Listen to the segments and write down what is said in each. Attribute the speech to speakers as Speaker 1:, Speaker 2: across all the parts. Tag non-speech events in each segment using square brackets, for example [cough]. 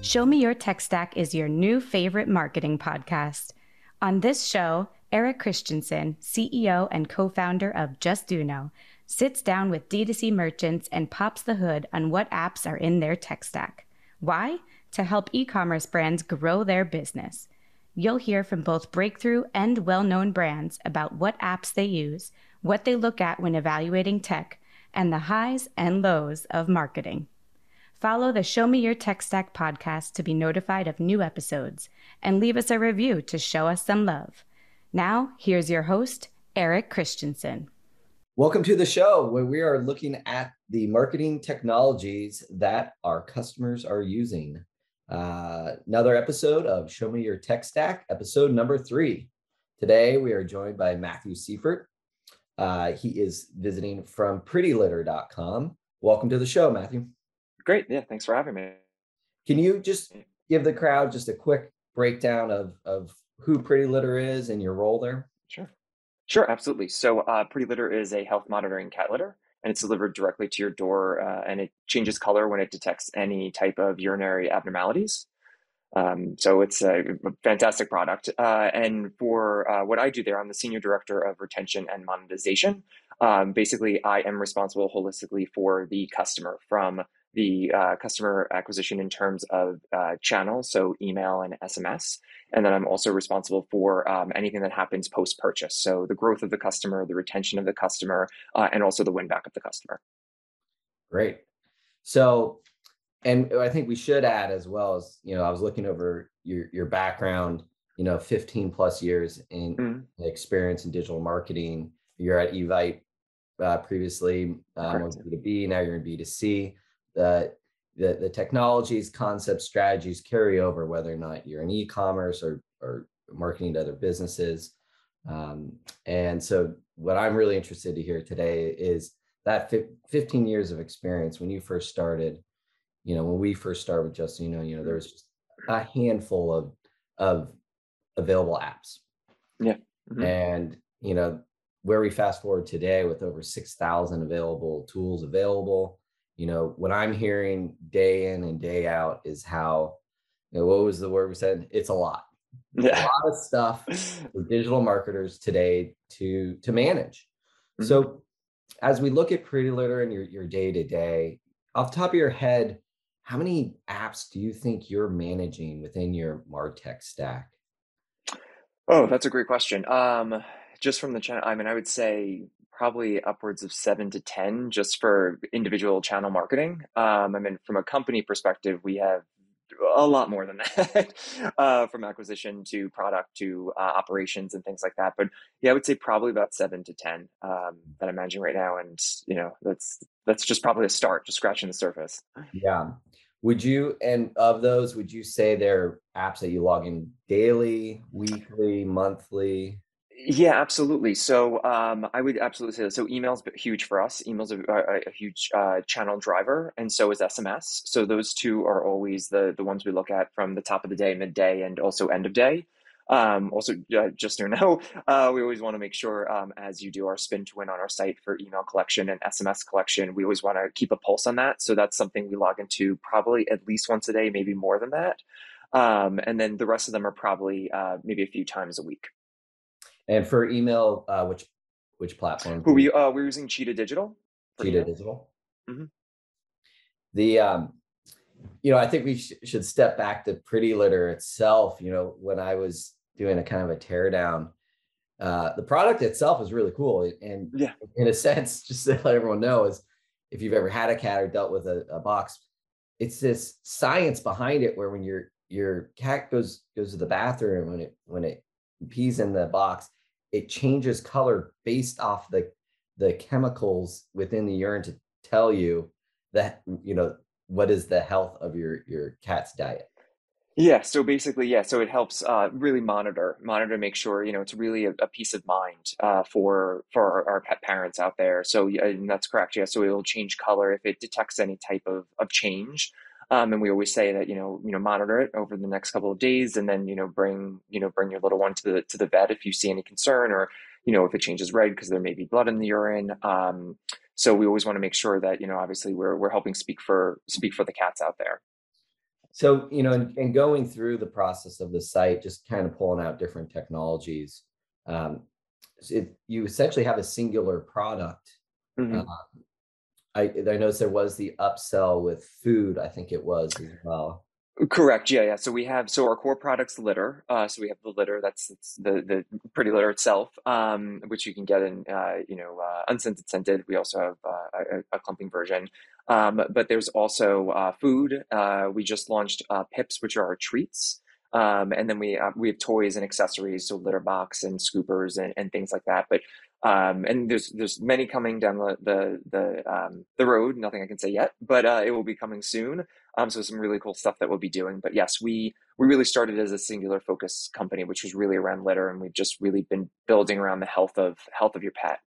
Speaker 1: Show Me Your Tech Stack is your new favorite marketing podcast. On this show, Eric Christensen, CEO and co founder of Justuno, sits down with D2C merchants and pops the hood on what apps are in their tech stack. Why? To help e commerce brands grow their business. You'll hear from both breakthrough and well known brands about what apps they use, what they look at when evaluating tech, and the highs and lows of marketing. Follow the Show Me Your Tech Stack podcast to be notified of new episodes and leave us a review to show us some love. Now, here's your host, Eric Christensen.
Speaker 2: Welcome to the show where we are looking at the marketing technologies that our customers are using. Uh, another episode of Show Me Your Tech Stack, episode number three. Today, we are joined by Matthew Seifert. Uh, he is visiting from prettylitter.com. Welcome to the show, Matthew.
Speaker 3: Great. Yeah. Thanks for having me.
Speaker 2: Can you just give the crowd just a quick breakdown of, of who Pretty Litter is and your role there?
Speaker 3: Sure. Sure. Absolutely. So, uh, Pretty Litter is a health monitoring cat litter and it's delivered directly to your door uh, and it changes color when it detects any type of urinary abnormalities. Um, so it's a fantastic product. Uh, and for uh, what I do there, I'm the senior director of retention and monetization. Um, basically, I am responsible holistically for the customer from the uh, customer acquisition in terms of uh, channels, so email and SMS. And then I'm also responsible for um, anything that happens post purchase. So the growth of the customer, the retention of the customer, uh, and also the win back of the customer.
Speaker 2: Great. So, and I think we should add as well as, you know, I was looking over your, your background, you know, 15 plus years in mm-hmm. experience in digital marketing. You're at Evite uh, previously, um, B2B, now you're in B2C the the, the technologies, concepts, strategies carry over whether or not you're in e-commerce or, or marketing to other businesses. Um, and so what I'm really interested to hear today is that 15 years of experience when you first started, you know, when we first started with Just you know, you know, there was just a handful of of available apps.
Speaker 3: Yeah.
Speaker 2: Mm-hmm. And you know, where we fast forward today with over 6,000 available tools available, you know what i'm hearing day in and day out is how you know, what was the word we said? It's a lot. Yeah. a lot of stuff [laughs] for digital marketers today to to manage. Mm-hmm. so as we look at pretty litter and your, your day to day off top of your head how many apps do you think you're managing within your martech stack?
Speaker 3: Oh that's a great question. Um just from the channel i mean i would say probably upwards of seven to 10 just for individual channel marketing. Um, I mean, from a company perspective, we have a lot more than [laughs] that uh, from acquisition to product to uh, operations and things like that. But yeah, I would say probably about seven to 10 um, that I'm managing right now. And, you know, that's, that's just probably a start, just scratching the surface.
Speaker 2: Yeah. Would you, and of those, would you say they're apps that you log in daily, weekly, monthly?
Speaker 3: Yeah, absolutely. So um, I would absolutely say that. So email's huge for us. Email's a, a, a huge uh, channel driver, and so is SMS. So those two are always the the ones we look at from the top of the day, midday, and also end of day. Um, also, uh, just to [laughs] know, uh, we always want to make sure um, as you do our spin to win on our site for email collection and SMS collection, we always want to keep a pulse on that. So that's something we log into probably at least once a day, maybe more than that. Um, and then the rest of them are probably uh, maybe a few times a week.
Speaker 2: And for email, uh, which which platform?
Speaker 3: We uh, we're using Cheetah Digital.
Speaker 2: Cheetah email. Digital. Mm-hmm. The um, you know, I think we sh- should step back to Pretty Litter itself. You know, when I was doing a kind of a teardown, uh, the product itself is really cool, and yeah, in a [laughs] sense, just to let everyone know, is if you've ever had a cat or dealt with a, a box, it's this science behind it where when your your cat goes goes to the bathroom when it when it pees in the box it changes color based off the the chemicals within the urine to tell you that you know what is the health of your your cat's diet.
Speaker 3: Yeah so basically yeah so it helps uh, really monitor monitor to make sure you know it's really a, a peace of mind uh, for for our, our, pet parents out there. So yeah, that's correct yeah so it'll change color if it detects any type of, of change um, and we always say that you know you know monitor it over the next couple of days, and then you know bring you know bring your little one to the to the vet if you see any concern or you know if it changes red because there may be blood in the urine. Um, so we always want to make sure that you know obviously we're we're helping speak for speak for the cats out there.
Speaker 2: So, you know, and, and, going through the process of the site, just kind of pulling out different technologies, um, it, you essentially have a singular product. Mm-hmm. Uh, I, I noticed there was the upsell with food, I think it was as well.
Speaker 3: Correct. Yeah, yeah. So we have so our core products litter. Uh, so we have the litter that's, the the pretty litter itself, um, which you can get in uh, you know uh, unscented, scented. We also have uh, a, a, clumping version, um, but there's also uh, food. Uh, we just launched Pips, which are our treats. Um, and then we we have toys and accessories, so litter box and scoopers and, and things like that. But um, and there's there's many coming down the the the, um, the road. Nothing I can say yet, but uh, it will be coming soon. Um, so some really cool stuff that we'll be doing. But yes, we we really started as a singular focus company, which was really around litter, and we've just really been building around the health of health of your pet.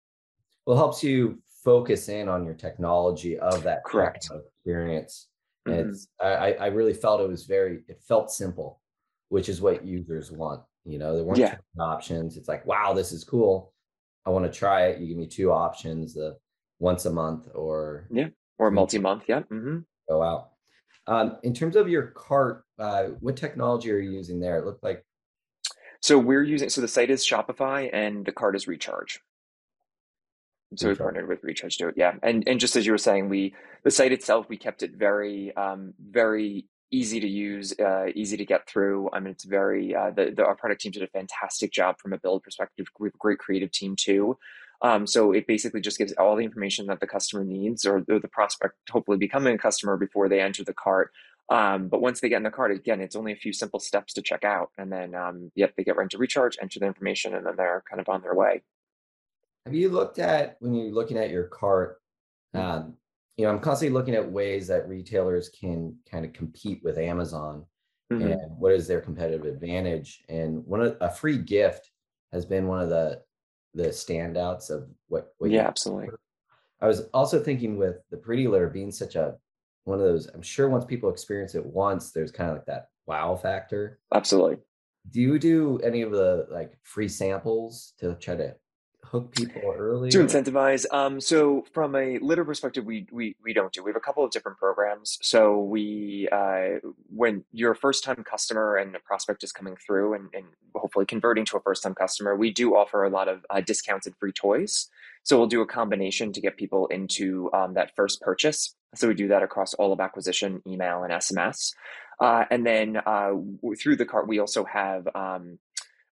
Speaker 2: Well, helps you focus in on your technology of that
Speaker 3: correct
Speaker 2: experience. Mm-hmm. It's I I really felt it was very it felt simple, which is what users want. You know, there weren't yeah. options. It's like, wow, this is cool I want to try it. You give me two options: the once a month or
Speaker 3: yeah, or multi-month. Yeah, mm-hmm.
Speaker 2: go out. Um, in terms of your cart, uh, what technology are you using there? It looked like.
Speaker 3: So we're using. So the site is Shopify, and the cart is Recharge. So we partnered with Recharge to it. Yeah, and and just as you were saying, we the site itself we kept it very um, very easy to use, uh, easy to get through. I mean, it's very, uh, the, the, our product team did a fantastic job from a build perspective. We have a great creative team too. Um, so it basically just gives all the information that the customer needs or, or the prospect hopefully becoming a customer before they enter the cart. Um, but once they get in the cart, again, it's only a few simple steps to check out. And then, um, yep, they get right to recharge, enter the information, and then they're kind of on their way.
Speaker 2: Have you looked at, when you're looking at your cart, um, you know, I'm constantly looking at ways that retailers can kind of compete with Amazon mm-hmm. and what is their competitive advantage. And one of a free gift has been one of the the standouts of what, what
Speaker 3: yeah, absolutely.
Speaker 2: I was also thinking with the pretty litter being such a one of those, I'm sure once people experience it once, there's kind of like that wow factor.
Speaker 3: Absolutely.
Speaker 2: Do you do any of the like free samples to try to hook people early
Speaker 3: to incentivize um, so from a litter perspective we, we we don't do we have a couple of different programs. So we uh, when you're a first time customer and a prospect is coming through and, and hopefully converting to a first time customer we do offer a lot of uh, discounted free toys. So we'll do a combination to get people into um, that first purchase. So we do that across all of acquisition email and sms uh, and then uh, through the cart we also have um,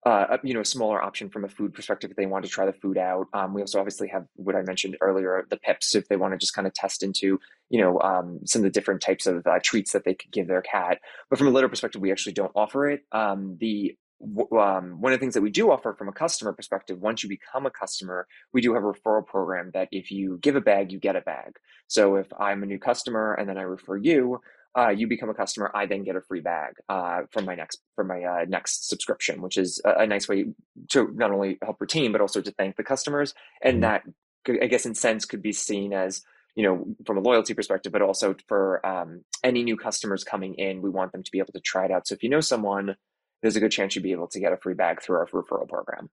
Speaker 3: uh, you know, a smaller option from a food perspective if they want to try the food out. Um, we also obviously have what I mentioned earlier, the pips, if they want to just kind of test into, you know, um, some of the different types of uh, treats that they could give their cat. But from a litter perspective, we actually don't offer it. Um, the um, one of the things that we do offer from a customer perspective, once you become a customer, we do have a referral program that if you give a bag, you get a bag. So if I'm a new customer and then I refer you, uh, you become a customer, I then get a free bag uh, from my next from my uh, next subscription, which is a, a, nice way to not only help retain but also to thank the customers. And mm-hmm. that, I guess, in sense, could be seen as you know from a loyalty perspective, but also for um, any new customers coming in, we want them to be able to try it out. So if you know someone, there's a good chance you'd be able to get a free bag through our referral program.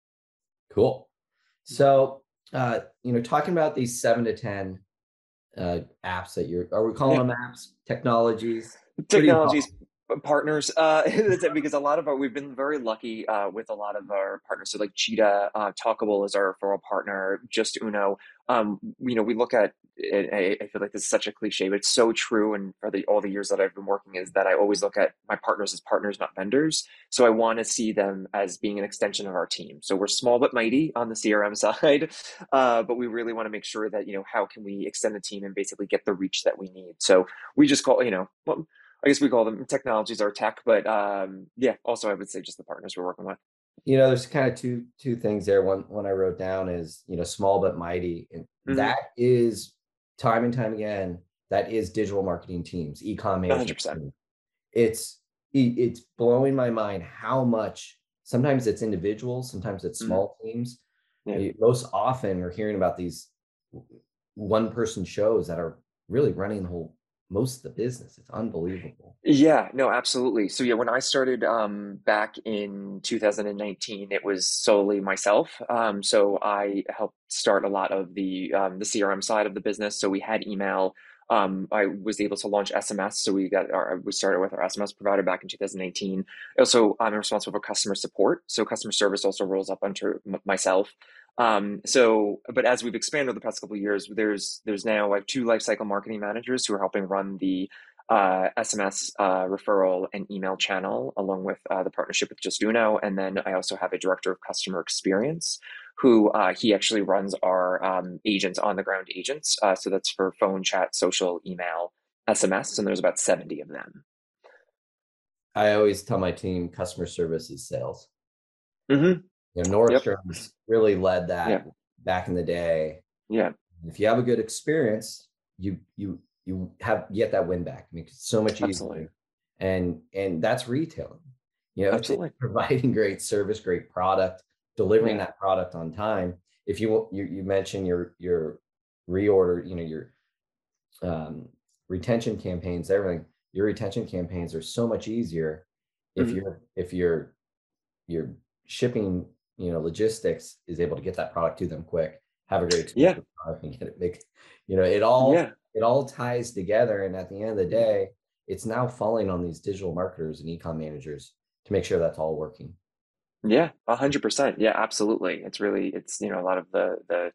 Speaker 2: Cool. So uh, you know, talking about these seven to ten uh, apps that you're are we calling yeah. them apps? Technologies?
Speaker 3: Technologies partners. Uh, [laughs] because a lot of our we've been very lucky uh, with a lot of our partners. So like cheetah uh, talkable is our referral partner Justuno. Um, you know we look at I, I feel like this is such a cliche but it's so true and for the all the years that i've been working is that i always look at my partners as partners not vendors so i want to see them as being an extension of our team so we're small but mighty on the crm [laughs] side uh, but we really want to make sure that you know how can we extend the team and basically get the reach that we need so we just call you know well, I guess we call them technologies or tech, but um, yeah, also I would say just the partners we're working with.
Speaker 2: You know, there's kind of two two things there. One one I wrote down is you know small but mighty, and mm-hmm. that is time and time again that is digital marketing teams, e-com management. It's it's blowing my mind how much. Sometimes it's individuals, sometimes it's mm-hmm. small mm-hmm. teams. Yeah. Most often, we're hearing about these one person shows that are really running the whole most of the business. It's unbelievable.
Speaker 3: Yeah, no, absolutely. So yeah, when I started um, back in 2019, it was solely myself. Um, so I helped start a lot of the um, the CRM side of the business. So we had email. um, I was able to launch SMS. So we got our, we started with our SMS provider back in 2018. Also, I'm responsible for customer support. So customer service also rolls up under myself. Um, so, but as we've expanded over the past couple of years, there's there's now like two lifecycle marketing managers who are helping run the uh, SMS uh, referral and email channel, along with uh, the partnership with Justuno. And then I also have a director of customer experience who uh, he actually runs our um, agents on the ground agents. Uh, so that's for phone, chat, social, email, SMS, and there's about 70 of them.
Speaker 2: I always tell my team customer service is sales.
Speaker 3: Mm-hmm.
Speaker 2: You know, Nordstrom's yep. really led that yeah. back in the day.
Speaker 3: Yeah.
Speaker 2: If you have a good experience, you you you have you get that win back. I mean, it's so much
Speaker 3: Absolutely.
Speaker 2: easier. And and that's retailing. You know,
Speaker 3: Absolutely. [laughs]
Speaker 2: providing great service, great product, delivering yeah. that product on time. If you you, you mentioned your your reorder, you know, your um, retention campaigns, everything. Your retention campaigns are so much easier if mm-hmm. you're if you're you're shipping, you know, logistics is able to get that product to them quick, have a great
Speaker 3: yeah.
Speaker 2: product and get it make, you know, it all
Speaker 3: yeah
Speaker 2: it all ties together. And at the end of the day, it's now falling on these digital marketers and ecom managers to make sure that's all working.
Speaker 3: Yeah, a hundred percent. Yeah, absolutely. It's really, it's, you know, a lot of the, the,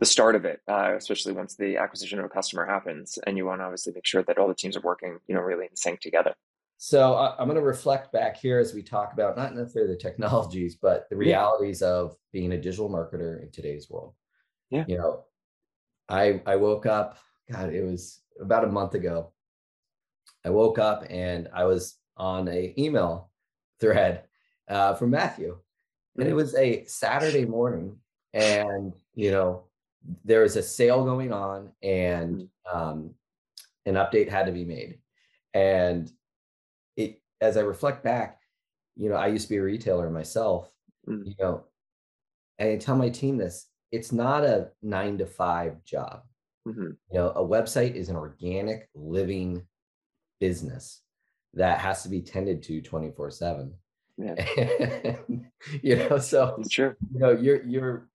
Speaker 3: the start of it, uh, especially once the acquisition of a customer happens, and you want to obviously make sure that all the teams are working, you know, really in sync together.
Speaker 2: So uh, I'm going to reflect back here as we talk about not necessarily the technologies, but the realities yeah. of being a digital marketer in today's world.
Speaker 3: Yeah.
Speaker 2: You know, I I woke up God, it was about a month ago. I woke up and I was on a email thread uh, from Matthew, and it mm. was a Saturday morning, and you know there was a sale going on, and mm. um, an update had to be made, and as I reflect back, you know, I used to be a retailer myself, mm. you know, and I tell my team this: it's not a nine to five job
Speaker 3: Mm-hmm.
Speaker 2: You know, a website is an organic, living business that has to be tended to 24 7.
Speaker 3: Yeah. [laughs]
Speaker 2: you know, so
Speaker 3: sure.
Speaker 2: You know, you're you're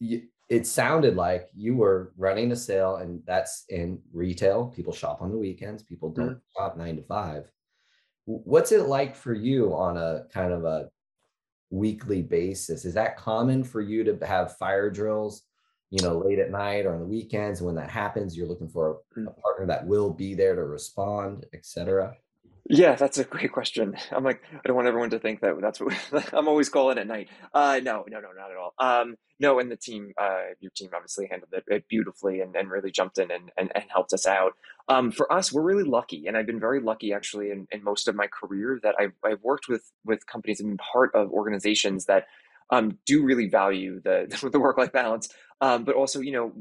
Speaker 2: you, it sounded like you were running a sale and that's in retail. People shop on the weekends, people don't mm-hmm. shop nine to five. What's it like for you on a kind of a weekly basis? Is that common for you to have fire drills you know, late at night or on the weekends. And when that happens, you're looking for a, a mm. partner that will be there to respond, etc.
Speaker 3: Yeah, that's a great question. I'm like, I don't want everyone to think that that's what [laughs] I'm always calling at night. Uh, no, no, no, not at all. Um, no, and the team, uh, your team obviously handled it, beautifully and, and really jumped in and, and, and helped us out. Um, for us, we're really lucky, and I've been very lucky actually in, in most of my career that I've, I've worked with with companies and been part of organizations that um, do really value the [laughs] the work life balance. Um, but also, you know,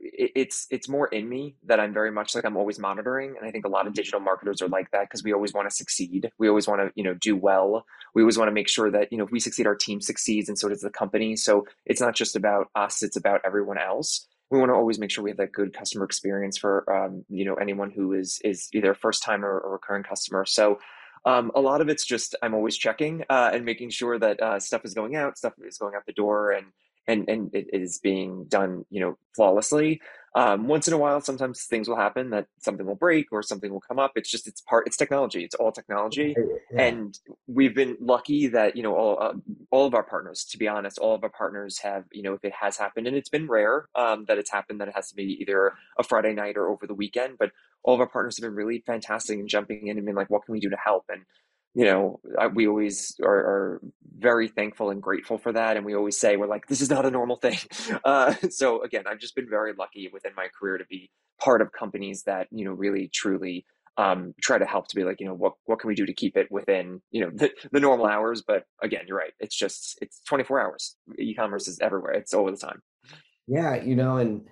Speaker 3: it, it's it's more in me that I'm very much like I'm always monitoring, and I think a lot of digital marketers are like that because we always want to succeed. We always want to you know do well. We always want to make sure that you know if we succeed, our team succeeds, and so does the company. So it's not just about us; it's about everyone else. We want to always make sure we have that good customer experience for um, you know anyone who is is either a first time or, or recurring customer. So um, a lot of it's just I'm always checking uh, and making sure that uh, stuff is going out, stuff is going out the door, and and and it is being done, you know, flawlessly. Um, once in a while, sometimes things will happen that something will break or something will come up. It's just it's part it's technology. It's all technology, yeah. and we've been lucky that you know all uh, all of our partners. To be honest, all of our partners have you know if it has happened, and it's been rare um, that it's happened that it has to be either a Friday night or over the weekend, but all of our partners have been really fantastic and jumping in and being like, what can we do to help? And, you know, I, we always are, are, very thankful and grateful for that. And we always say, we're like, this is not a normal thing. [laughs] Uh, [laughs] so again, I've just been very lucky within my career to be part of companies that, you know, really truly um, try to help to be like, you know, what, what can we do to keep it within, you know, [laughs] the, the normal hours. But again, you're right. It's just, it's 24 hours. E-commerce is everywhere. It's all the time.
Speaker 2: Yeah. You know, and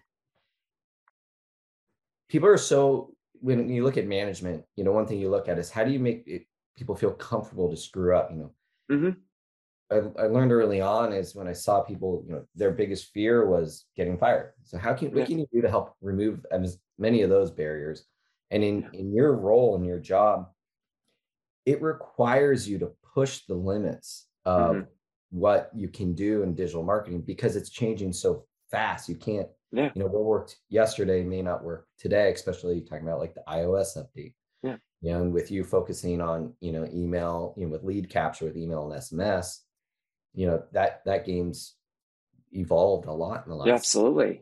Speaker 2: people are so when you look at management, you know, one thing you look at is how do you make it, people feel comfortable to screw up? You know,
Speaker 3: mm-hmm.
Speaker 2: I, I, learned early on is when I saw people, you know, their biggest fear was getting fired. So how can yeah. what can you do to help remove as many of those barriers? And in in your role in your job, it requires you to push the limits of mm-hmm. what you can do in digital marketing because it's changing so fast. You can't yeah. you know what worked yesterday may not work today especially talking about like the ios update
Speaker 3: yeah
Speaker 2: you know and with you focusing on you know email you know with lead capture with email and sms you know that that game's evolved a lot in the last
Speaker 3: yeah absolutely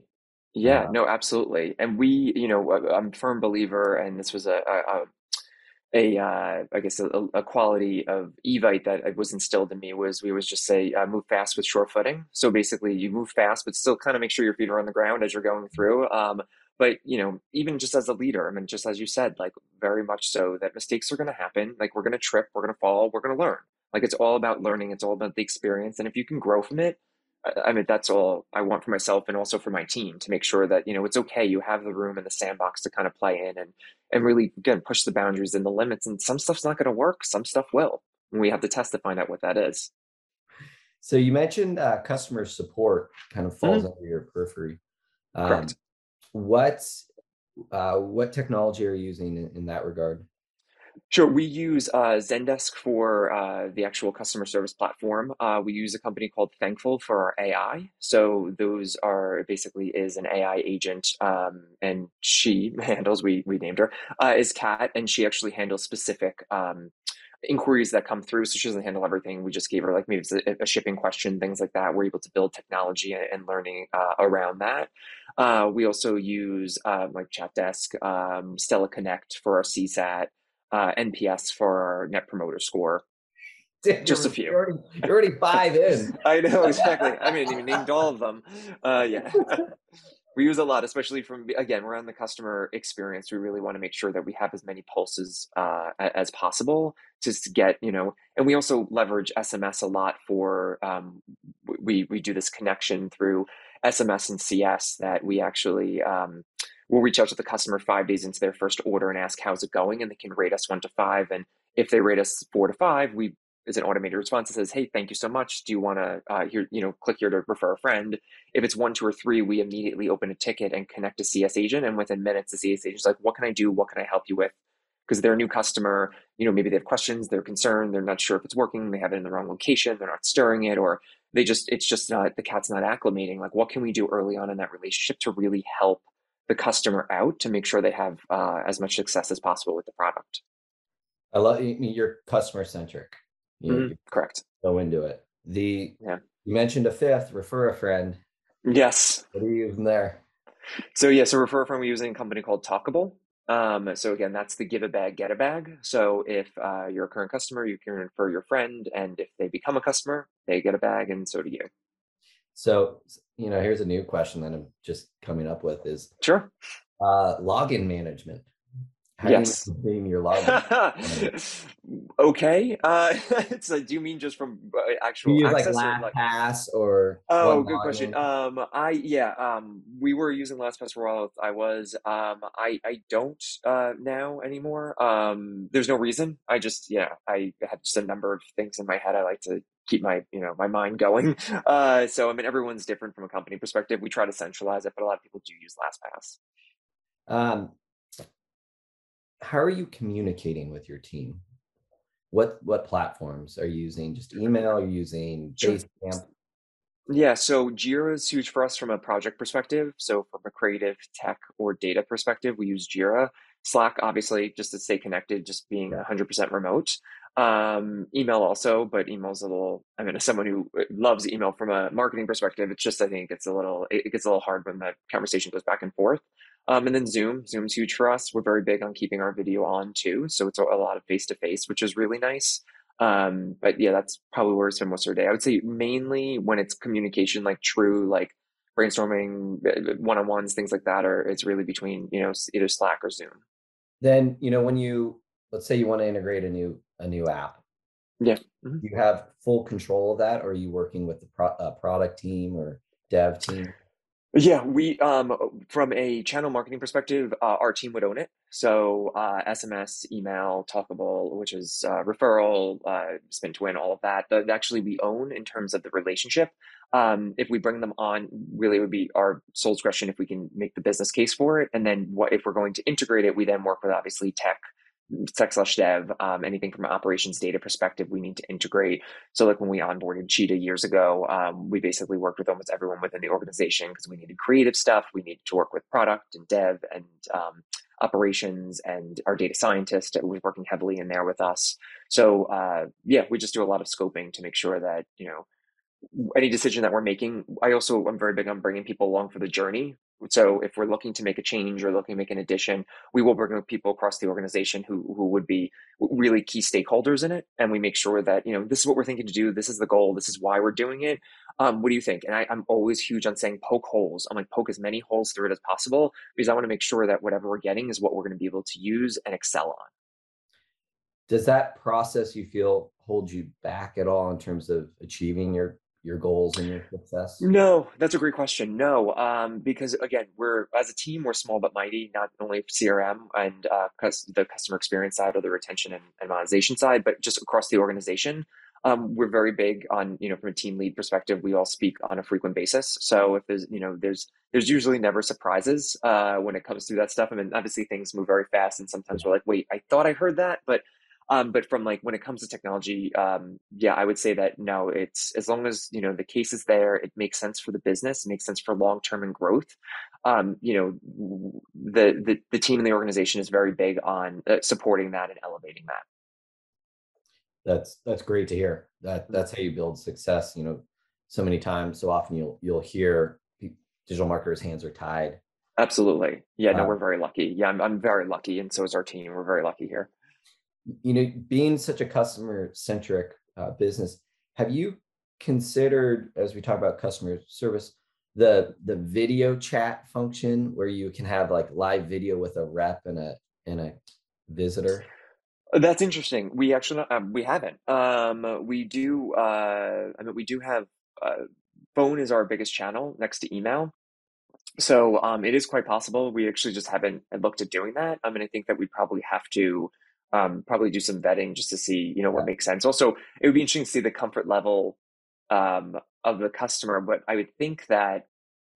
Speaker 3: yeah, no, absolutely. And we, you know, I'm a firm believer, and this was a, a, a uh, I guess a, a, quality of Evite that was instilled in me was we always just say uh, move fast with sure footing. So basically, you move fast, but still kind of make sure your feet are on the ground as you're going through. Um, but you know, even just as a leader, I mean, just as you said, like very much so that mistakes are going to happen. Like we're going to trip, we're going to fall, we're going to learn. Like it's all about learning. It's all about the experience, and if you can grow from it, I mean, that's all I want for myself and also for my team to make sure that, you know, it's okay. You have the room and the sandbox to kind of play in and, and really, again, push the boundaries and the limits. And some stuff's not going to work. Some stuff will. And we have to test to find out what that is.
Speaker 2: So you mentioned uh, customer support kind of falls mm-hmm. under your periphery. Um, Correct. What, uh, what technology are you using in, in that regard?
Speaker 3: Sure. We use uh, Zendesk for uh, the actual customer service platform. Uh, we use a company called Thankful for our AI. So those are basically is an AI agent, um, and she [laughs] handles. We we named her uh, is Kat, and she actually handles specific. Um, inquiries that come through so she doesn't handle everything we just gave her like maybe it's a, a shipping question things like that we're able to build technology and, learning uh, around that uh, we also use like chatdesk um, stella connect for our csat uh, NPS for our Net Promoter Score. Just a few.
Speaker 2: You're already, you're already five in. [laughs]
Speaker 3: I know exactly. I mean, even named all of them. Uh, yeah, [laughs] we use a lot, especially from again, we're on the customer experience. We really want to make sure that we have as many pulses uh, as possible just to get you know. And we also leverage SMS a lot for. Um, we we do this connection through SMS and CS that we actually. Um, we'll reach out to the customer five days into their first order and ask how's it going? And they can rate us one to five. And if they rate us four to five we is an automated response that says hey thank you so much. Do you want to uh, here you know click here to refer a friend? If it's one two or three we immediately open a ticket and connect a cs agent. And within minutes the cs agent is like what can i do? What can i help you with? Because they're a new customer you know maybe they have questions they're concerned they're not sure if it's working they have it in the wrong location they're not stirring it or they just it's just not the cat's not acclimating like what can we do early on in that relationship to really help the customer out to make sure they have uh, as much success as possible with the product.
Speaker 2: I love you're customer centric. You,
Speaker 3: mm-hmm. Correct.
Speaker 2: Go into it. The
Speaker 3: yeah.
Speaker 2: You mentioned a fifth. Refer a friend.
Speaker 3: Yes.
Speaker 2: What are you using there?
Speaker 3: So yeah, so refer a friend. We're using a company called Talkable. Um, so again, that's the give a bag, get a bag. So if uh, you're a current customer, you can refer your friend, and if they become a customer, they get a bag, and so do you.
Speaker 2: So, you know, here's a new question that I'm just coming up with is
Speaker 3: sure.
Speaker 2: Uh, login management.
Speaker 3: Yes.
Speaker 2: you your [laughs] login?
Speaker 3: okay. Uh, [laughs] so do you mean just from uh, actual
Speaker 2: you use like LastPass or, like... or
Speaker 3: oh, good question. Um, I yeah. Um, we were using LastPass for a while. I was. Um, I I don't uh now anymore. Um, there's no reason. I just yeah. I had just a number of things in my head. I like to keep my you know my mind going. [laughs] Uh, so I mean, everyone's different from a company perspective. We try to centralize it, but a lot of people do use LastPass.
Speaker 2: Um, how are you communicating with your team? What what platforms are you using? Just email? Are you using Basecamp?
Speaker 3: Yeah, so Jira is huge for us from a project perspective. So from a creative, tech, or data perspective, we use Jira. Slack, obviously, just to stay connected, just being 100% remote. Um, email also, but email's a little. I mean, as someone who uh, loves email from a marketing perspective, it's just I think it's a little. It gets a little hard when the conversation goes back and forth. Um, and then Zoom. Zoom's huge for us. We're very big on keeping our video on too, so it's a, lot of face to face, which is really nice. Um, but yeah, that's probably where we spend most of our day. I would say mainly when it's communication, like true, like brainstorming, one on ones, things like that, or it's really between you know either Slack or Zoom.
Speaker 2: Then you know when you let's say you want to integrate a new a new app.
Speaker 3: Yeah.
Speaker 2: Mm-hmm. You have full control of that, or are you working with the pro- uh, product team or dev team?
Speaker 3: Yeah, we um from a channel marketing perspective, uh, our team would own it. So uh, SMS, email, Talkable, which is uh, referral, uh, spin to win, all of that. That actually we own in terms of the relationship. Um, if we bring them on, really it would be our sole discretion if we can make the business case for it. And then what if we're going to integrate it, we then work with obviously tech slash dev, um, anything from an operations data perspective, we need to integrate. So, like when we onboarded Cheetah years ago, um, we basically worked with almost everyone within the organization because we needed creative stuff, we needed to work with product and dev and um, operations, and our data scientist was working heavily in there with us. So, uh, yeah, we just do a lot of scoping to make sure that you know any decision that we're making. I also I'm very big on bringing people along for the journey so if we're looking to make a change or looking to make an addition, we will bring people across the organization who who would be really key stakeholders in it, and we make sure that you know this is what we're thinking to do, this is the goal, this is why we're doing it. Um, what do you think? And I, I'm always huge on saying poke holes. I'm like poke as many holes through it as possible because I want to make sure that whatever we're getting is what we're going to be able to use and excel on.
Speaker 2: Does that process you feel hold you back at all in terms of achieving your your goals and your success?
Speaker 3: No, that's a great question. No, um, because again, we're as a team, we're small but mighty. Not only CRM and uh, the customer experience side or the retention and, and monetization side, but just across the organization. Um, we're very big on you know from a team lead perspective. We all speak on a frequent basis. So if there's you know there's there's usually never surprises uh, when it comes to that stuff. I mean, obviously things move very fast, and sometimes we're like, wait, I thought I heard that, but um, but from like when it comes to technology, um, yeah, I would say that no, it's as long as you know the case is there, it makes sense for the business, it makes sense for long term and growth. Um, you know, the, the the team and the organization is very big on uh, supporting that and elevating that.
Speaker 2: That's that's great to hear. That that's how you build success. You know, so many times, so often you'll you'll hear digital marketers' hands are tied.
Speaker 3: Absolutely, yeah. No, we're very lucky. Yeah, I'm I'm very lucky, and so is our team. We're very lucky here
Speaker 2: you know, being such a customer centric uh, business, have you considered, as we talk about customer service, the the video chat function where you can have like live video with a rep and a and a visitor?
Speaker 3: That's interesting. We actually um, we haven't. Um, we do. Uh, I mean, we do have. Uh, phone is our biggest channel next to email. So um, it is quite possible. We actually just haven't looked at doing that. I mean, I think that we probably have to um, probably do some vetting just to see, you know, what yeah. makes sense. Also, it would be interesting to see the comfort level um, of the customer. But I would think that,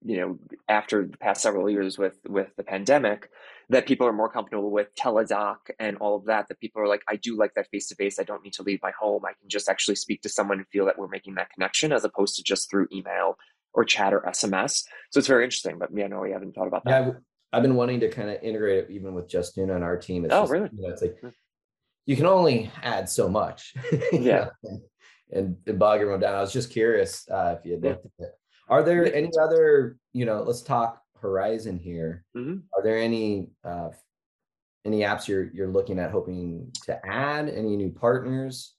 Speaker 3: you know, after the past several years with with the pandemic, that people are more comfortable with teledoc and all of that. That people are like, I do like that face to face. I don't need to leave my home. I can just actually speak to someone and feel that we're making that connection, as opposed to just through email or chat or SMS. So it's very interesting. But yeah, no, we haven't thought about that.
Speaker 2: Yeah, I've been wanting to kind of integrate it even with Justuno and our team.
Speaker 3: It's oh, just, really?
Speaker 2: You know, it's like you can only add so much. [laughs]
Speaker 3: yeah.
Speaker 2: and, and bog everyone down. I was just curious uh, if you had looked at it. Are there any other, you know, let's talk horizon here. Mm-hmm. Are there any uh, any apps you're you're looking at hoping to add? Any new partners?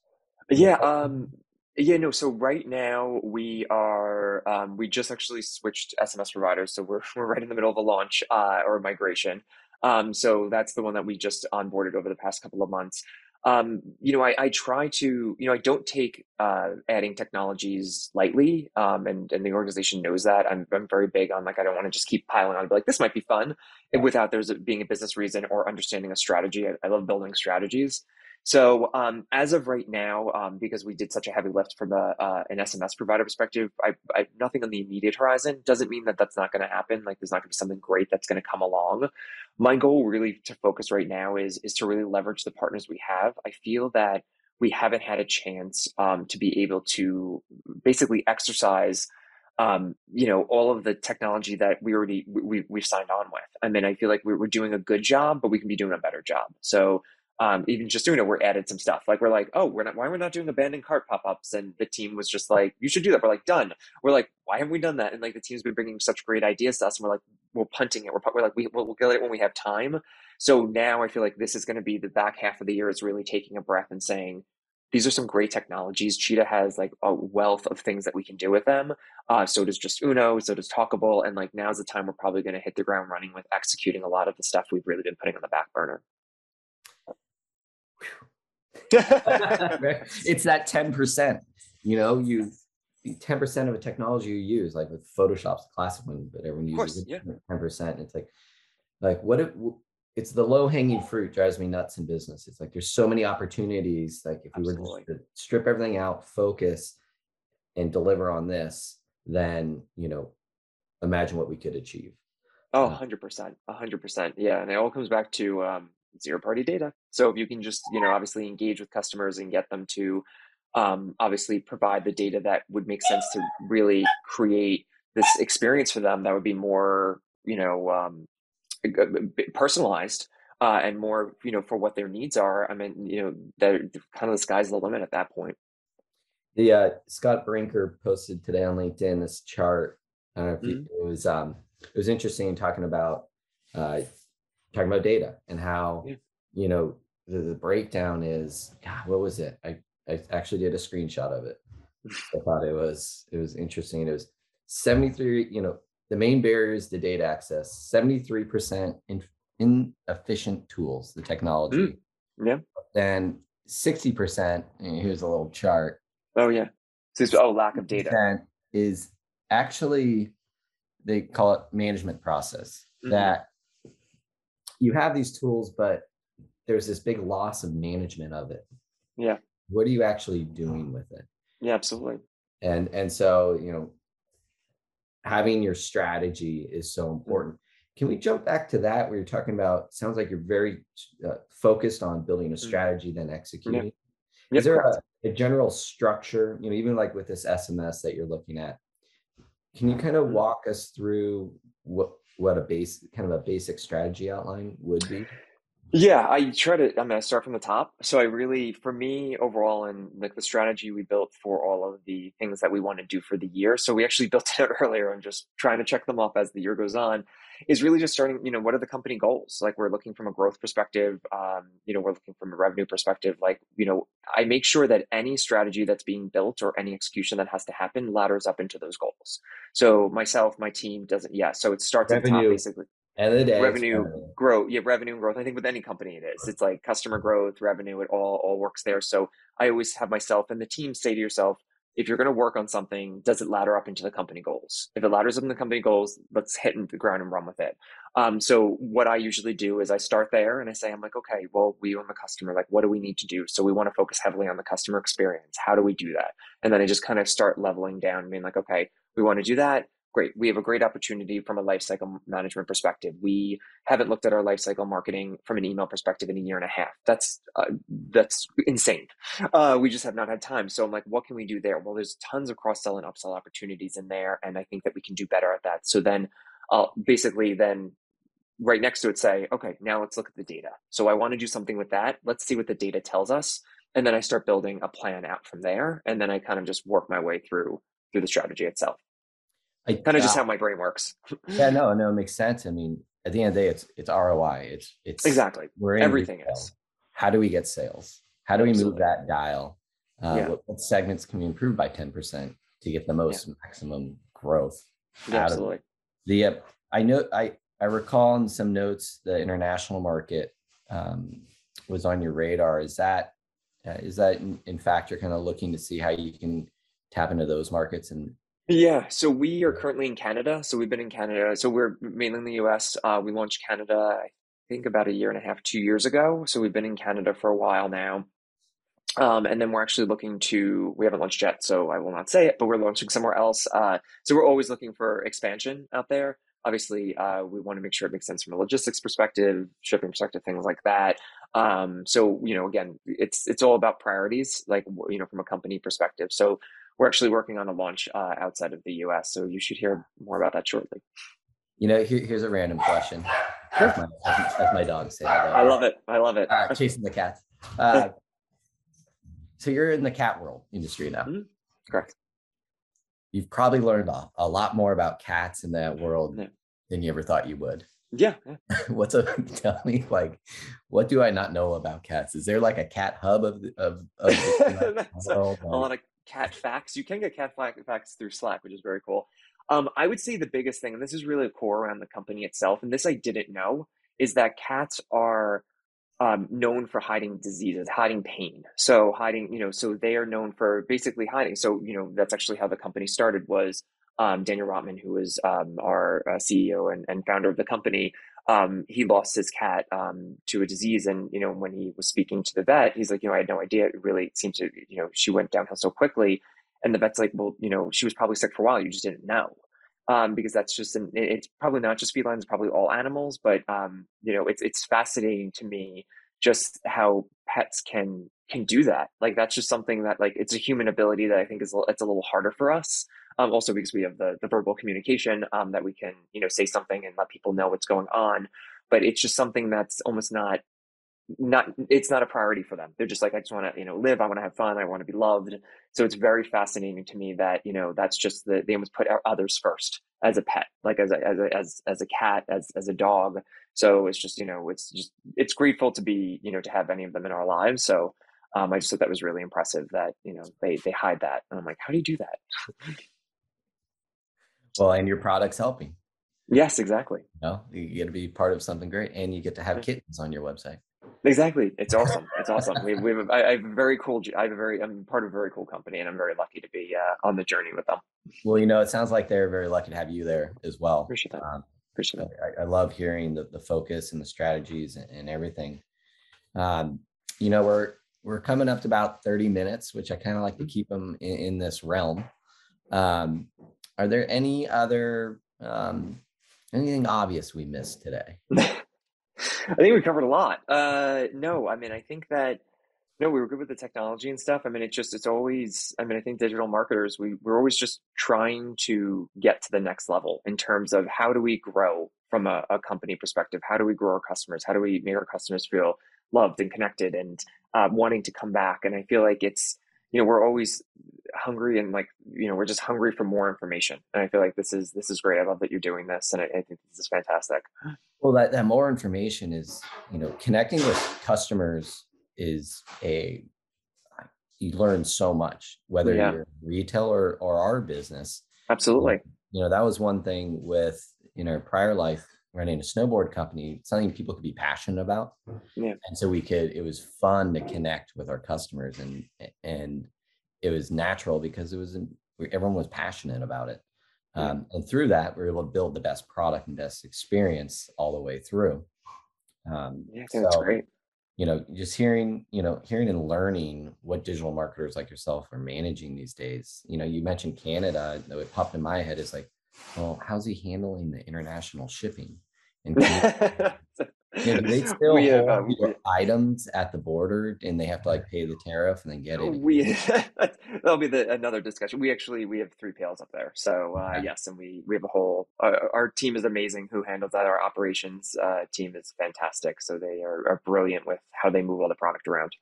Speaker 3: Yeah, um, yeah, no. So right now we are um, we just actually switched SMS providers, so we're [laughs] we're right in the middle of a launch uh, or a migration. Um, so that's the one that we just onboarded over the past couple of months. Um, you know, I, I, try to, you know, I don't take uh, adding technologies lightly, um, and and the organization knows that. I'm I'm very big on like I don't want to just keep piling on, but like this might be fun, without there's a, being a business reason or understanding a strategy. I, I love building strategies. So um, as of right now, um, because we did such a heavy lift from a, uh, an SMS provider perspective, I, I, nothing on the immediate horizon doesn't mean that that's not going to happen. Like there's not going to be something great that's going to come along. My goal really to focus right now is is to really leverage the partners we have. I feel that we haven't had a chance um, to be able to basically exercise um, you know, all of the technology that we already we, we've signed on with. I mean, I feel like we're, we're doing a good job, but we can be doing a better job. So um, even just doing it, we're added some stuff. Like we're like, oh, we're not. Why are we not doing abandoned cart pop ups? And the team was just like, you should do that. We're like, done. We're like, why haven't we done that? And like the team's been bringing such great ideas to us, and we're like, we're punting it. We're, we're like, we, we'll, we'll get it when we have time. So now I feel like this is going to be the back half of the year is really taking a breath and saying, these are some great technologies. Cheetah has like a wealth of things that we can do with them. Uh, so does Justuno. so does Talkable. And like now's the time we're probably going to hit the ground running with executing a lot of the stuff we've really been putting on the back burner. [laughs]
Speaker 2: it's that 10%. You know, you 10% of a technology you use, like with Photoshop's the classic one, but everyone uses
Speaker 3: course,
Speaker 2: it 10%. It's like, like what if it's the low hanging fruit drives me nuts in business. It's like there's so many opportunities. Like if we Absolutely. were to strip everything out, focus, and deliver on this, then you know, imagine what we could achieve.
Speaker 3: Oh, 100%. 100%. Yeah. And it all comes back to um, zero party data. So if you can just, you know, obviously engage with customers and get them to um, obviously provide the data that would make sense to really create this experience for them that would be more, you know, um, personalized uh, and more, you know, for what their needs are. I mean, you know, that kind of the sky's the limit at that point.
Speaker 2: The uh, Scott Brinker posted today on LinkedIn this chart. I don't know if mm-hmm. you, it was um, it was interesting talking about uh, talking about data and how yeah. you know the, the breakdown is. God, what was it? I I actually did a screenshot of it. I thought it was it was interesting. It was 73, you know, the main barriers to data access, 73% in inefficient tools, the technology.
Speaker 3: Mm. Yeah.
Speaker 2: Then 60%, here's a little chart.
Speaker 3: Oh yeah. So, oh, lack of data.
Speaker 2: Is actually they call it management process mm-hmm. that you have these tools, but there's this big loss of management of it.
Speaker 3: Yeah
Speaker 2: what are you actually doing with it
Speaker 3: yeah absolutely
Speaker 2: and and so you know having your strategy is so mm-hmm. important can we jump back to that where you're talking about sounds like you're very uh, focused on building a mm-hmm. strategy then executing yeah. is there a, a, general structure you know even like with this sms that you're looking at can you kind of mm-hmm. walk us through what what a base kind of a basic strategy outline would be
Speaker 3: yeah, I try to. I'm gonna start from the top. So I really, for me, overall, and like the strategy we built for all of the things that we want to do for the year. So we actually [laughs] built it earlier and just trying to check them off as the year goes on. Is really just starting. You know, what are the company goals? Like we're looking from a growth perspective. Um, you know, we're looking from a revenue perspective. Like you know, I make sure that any strategy that's being built or any execution that has to happen ladders up into those goals. So myself, my team doesn't. Yeah. So it starts revenue. at the top basically
Speaker 2: of the day,
Speaker 3: revenue growth. Yeah, revenue and growth. I think with any company it is. It's like customer growth, revenue. It all all works there. So I always have myself and the team say to yourself, if you're going to work on something, does it ladder up into the company goals? If it ladders up in the company goals, let's hit the ground and run with it. Um, so what I usually do is I start there and I say, I'm like, okay, well, we own the customer. Like, what do we need to do? So we want to focus heavily on the customer experience. How do we do that? And then I just kind of start leveling down, being like, okay, we want to do that great. We have a great opportunity from a lifecycle management perspective. We haven't looked at our lifecycle marketing from an email perspective in a year and a half. That's uh, that's insane. Uh, we just have not had time. So I'm like, what can we do there? Well, there's tons of cross sell and upsell opportunities in there, and I think that we can do better at that. So then, I'll basically then right next to it say, okay, now let's look at the data. So I want to do something with that. Let's see what the data tells us. And then I start building a plan out from there. And then I kind of just work my way through through the strategy itself. I kind of just how my brain works.
Speaker 2: yeah, no, no, it makes sense. I mean, at the end of the day, it's it's ROI. It's it's
Speaker 3: exactly we're everything retail. is.
Speaker 2: How do we get sales? How do we Absolutely. move that dial? Uh, yeah. what, what, segments can we improve by ten percent to get the most yeah. maximum growth?
Speaker 3: Yeah, absolutely.
Speaker 2: The uh, I know I I recall in some notes the international market um, was on your radar. Is that uh, is that in, in fact you're kind of looking to see how you can tap into those markets and
Speaker 3: yeah, so we are currently in Canada. So we've been in Canada. So we're mainly in the US. Uh, we launched Canada, I think, about a year and a half, two years ago. So we've been in Canada for a while now. Um, and then we're actually looking to, we haven't launched yet, so I will not say it, but we're launching somewhere else. Uh, so we're always looking for expansion out there. Obviously, uh, we want to make sure it makes sense from a logistics perspective, shipping perspective, things like that. Um, so, you know, again, it's it's all about priorities, like you know, from a company perspective. So we're actually working on a launch uh, outside of the US. So you should hear more about that shortly.
Speaker 2: You know, here, here's a random question. As my, as my dog said.
Speaker 3: I love it. I love it.
Speaker 2: Uh, chasing the cats. Uh, [laughs] so you're in the cat world industry now. Mm-hmm.
Speaker 3: Correct.
Speaker 2: You've probably learned a, a, lot more about cats in that world yeah. than you ever thought you would.
Speaker 3: Yeah. [laughs]
Speaker 2: What's a [laughs] tell me like what do I not know about cats? Is there like a cat hub of of, of
Speaker 3: world? a lot of cat facts. You can get cat facts through Slack, which is very cool. Um, I would say the biggest thing, and this is really core around the company itself, and this I didn't know, is that cats are um, known for hiding diseases, hiding pain. So hiding, you know, so they are known for basically hiding. So you know, that's actually how the company started. Was um, Daniel Rotman, who was um, our uh, CEO and, and, founder of the company, um, he lost his cat um, to a disease. And, you know, when he was speaking to the vet, he's like, you know, I had no idea. It really seemed to, you know, she went downhill so quickly. And the vet's like, well, you know, she was probably sick for a while. You just didn't know. um, because that's just an, it's probably not just felines, probably all animals, but um, you know, it's it's fascinating to me just how pets can can do that. Like that's just something that like it's a human ability that I think is it's a little harder for us. Um, also because we have the the verbal communication um, that we can you know say something and let people know what's going on, but it's just something that's almost not not it's not a priority for them they're just like i just want to you know live i want to have fun i want to be loved so it's very fascinating to me that you know that's just the they almost put others first as a pet like as a as a as, as a cat as as a dog so it's just you know it's just it's grateful to be you know to have any of them in our lives so um, i just thought that was really impressive that you know they they hide that and i'm like how do you do that [laughs]
Speaker 2: well and your product's helping
Speaker 3: yes exactly
Speaker 2: you know you get to be part of something great and you get to have kittens on your website
Speaker 3: Exactly. It's [laughs] awesome. It's awesome. We, we have, I, I have a very cool, I have a very, I'm part of a very cool company and I'm very lucky to be uh, on the journey with them.
Speaker 2: Well, you know, it sounds like they're very lucky to have you there as well.
Speaker 3: Appreciate that. Um, Appreciate that.
Speaker 2: I, I, love hearing the, the focus and the strategies and, and everything. Um, you know, we're, we're coming up to about 30 minutes, which I kind of like to mm-hmm. keep them in, in this realm. Um, are there any other, um, anything obvious we missed today? [laughs]
Speaker 3: I think we covered a lot. Uh, no, I mean, I think that no, we were good with the technology and stuff. I mean, it's just it's always. I mean, I think digital marketers we we're always just trying to get to the next level in terms of how do we grow from a, a company perspective. How do we grow our customers? How do we make our customers feel loved and connected and uh, wanting to come back? And I feel like it's you know we're always hungry and like you know we're just hungry for more information. And i feel like this is this is great. I love that you're doing this and i, I think this is fantastic.
Speaker 2: Well that, that more information is you know connecting with customers is a you learn so much whether yeah. you're retail or, or our business.
Speaker 3: Absolutely.
Speaker 2: You know that was one thing with you know prior life running a snowboard company something people could be passionate about.
Speaker 3: Yeah.
Speaker 2: and so we could it was fun to connect with our customers and and it was natural because it was everyone was passionate about it. Um, and through that we were able to build the best product and best experience all the way through.
Speaker 3: Um, yeah so, that's great.
Speaker 2: you know just hearing you know hearing and learning what digital marketers like yourself are managing these days. You know you mentioned canada it popped in my head is like well how's he handling the international shipping and [laughs] Yeah, they [laughs] still we have, um, items at the border and they have to like pay the tariff and then get it.
Speaker 3: We [laughs] that'll be the another discussion. We actually we have 3PLs up there, so uh, okay. yes, and we we have a whole. Uh, our team is amazing. Who handles that? Our operations uh, team is fantastic. So they are, are brilliant with how they move all the product around.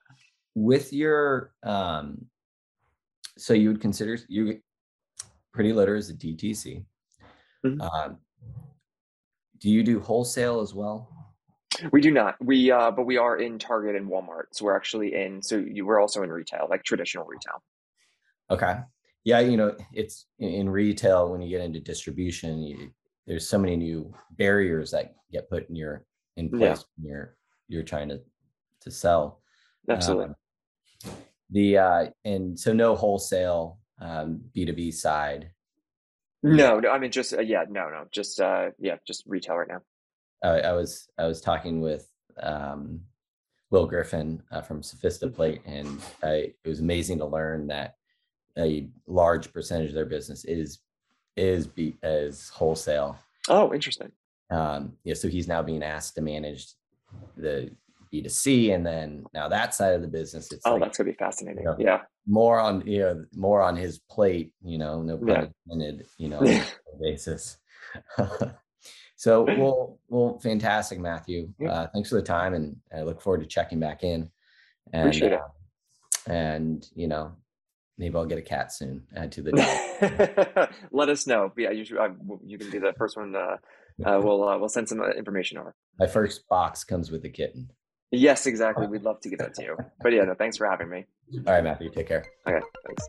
Speaker 2: With your um, so you would consider you Pretty Litter as a DTC. Mm-hmm. Um, do you do wholesale as well?
Speaker 3: We do not. We uh, but we are in Target and Walmart. So we're actually in. So you, we're also in retail, like traditional retail.
Speaker 2: Okay. Yeah, you know, it's in retail when you get into distribution, you, there's so many new barriers that get put in your in place yeah. when you're you're trying to to sell.
Speaker 3: Absolutely. Um,
Speaker 2: the uh and so no wholesale um B2B side.
Speaker 3: No, no, I mean just uh, yeah, no, no, just uh yeah, just retail right now.
Speaker 2: I, I was I was talking with um, Will Griffin uh, from Sophistiplate, and I, it was amazing to learn that a large percentage of their business is is be as wholesale.
Speaker 3: Oh, interesting.
Speaker 2: Um, yeah, so he's now being asked to manage the B2C, and then now that side of the business.
Speaker 3: It's oh, like, that's gonna be fascinating. You know, yeah,
Speaker 2: more on you know more on his plate. You know, no pun yeah. intended. You know, basis. [laughs] So, well, well, fantastic, Matthew. Uh, thanks for the time, and I look forward to checking back in. And,
Speaker 3: Appreciate it.
Speaker 2: Uh, and you know, maybe I'll get a cat soon. Add to the. [laughs]
Speaker 3: Let us know. Yeah, you should. I, you can be the first one. Uh, [laughs] uh, we'll uh, we'll send some uh, information over.
Speaker 2: My first box comes with a kitten.
Speaker 3: Yes, exactly. We'd love to get that to you. [laughs] But yeah, no, thanks for having me.
Speaker 2: All right, Matthew. Take care.
Speaker 3: Okay, thanks.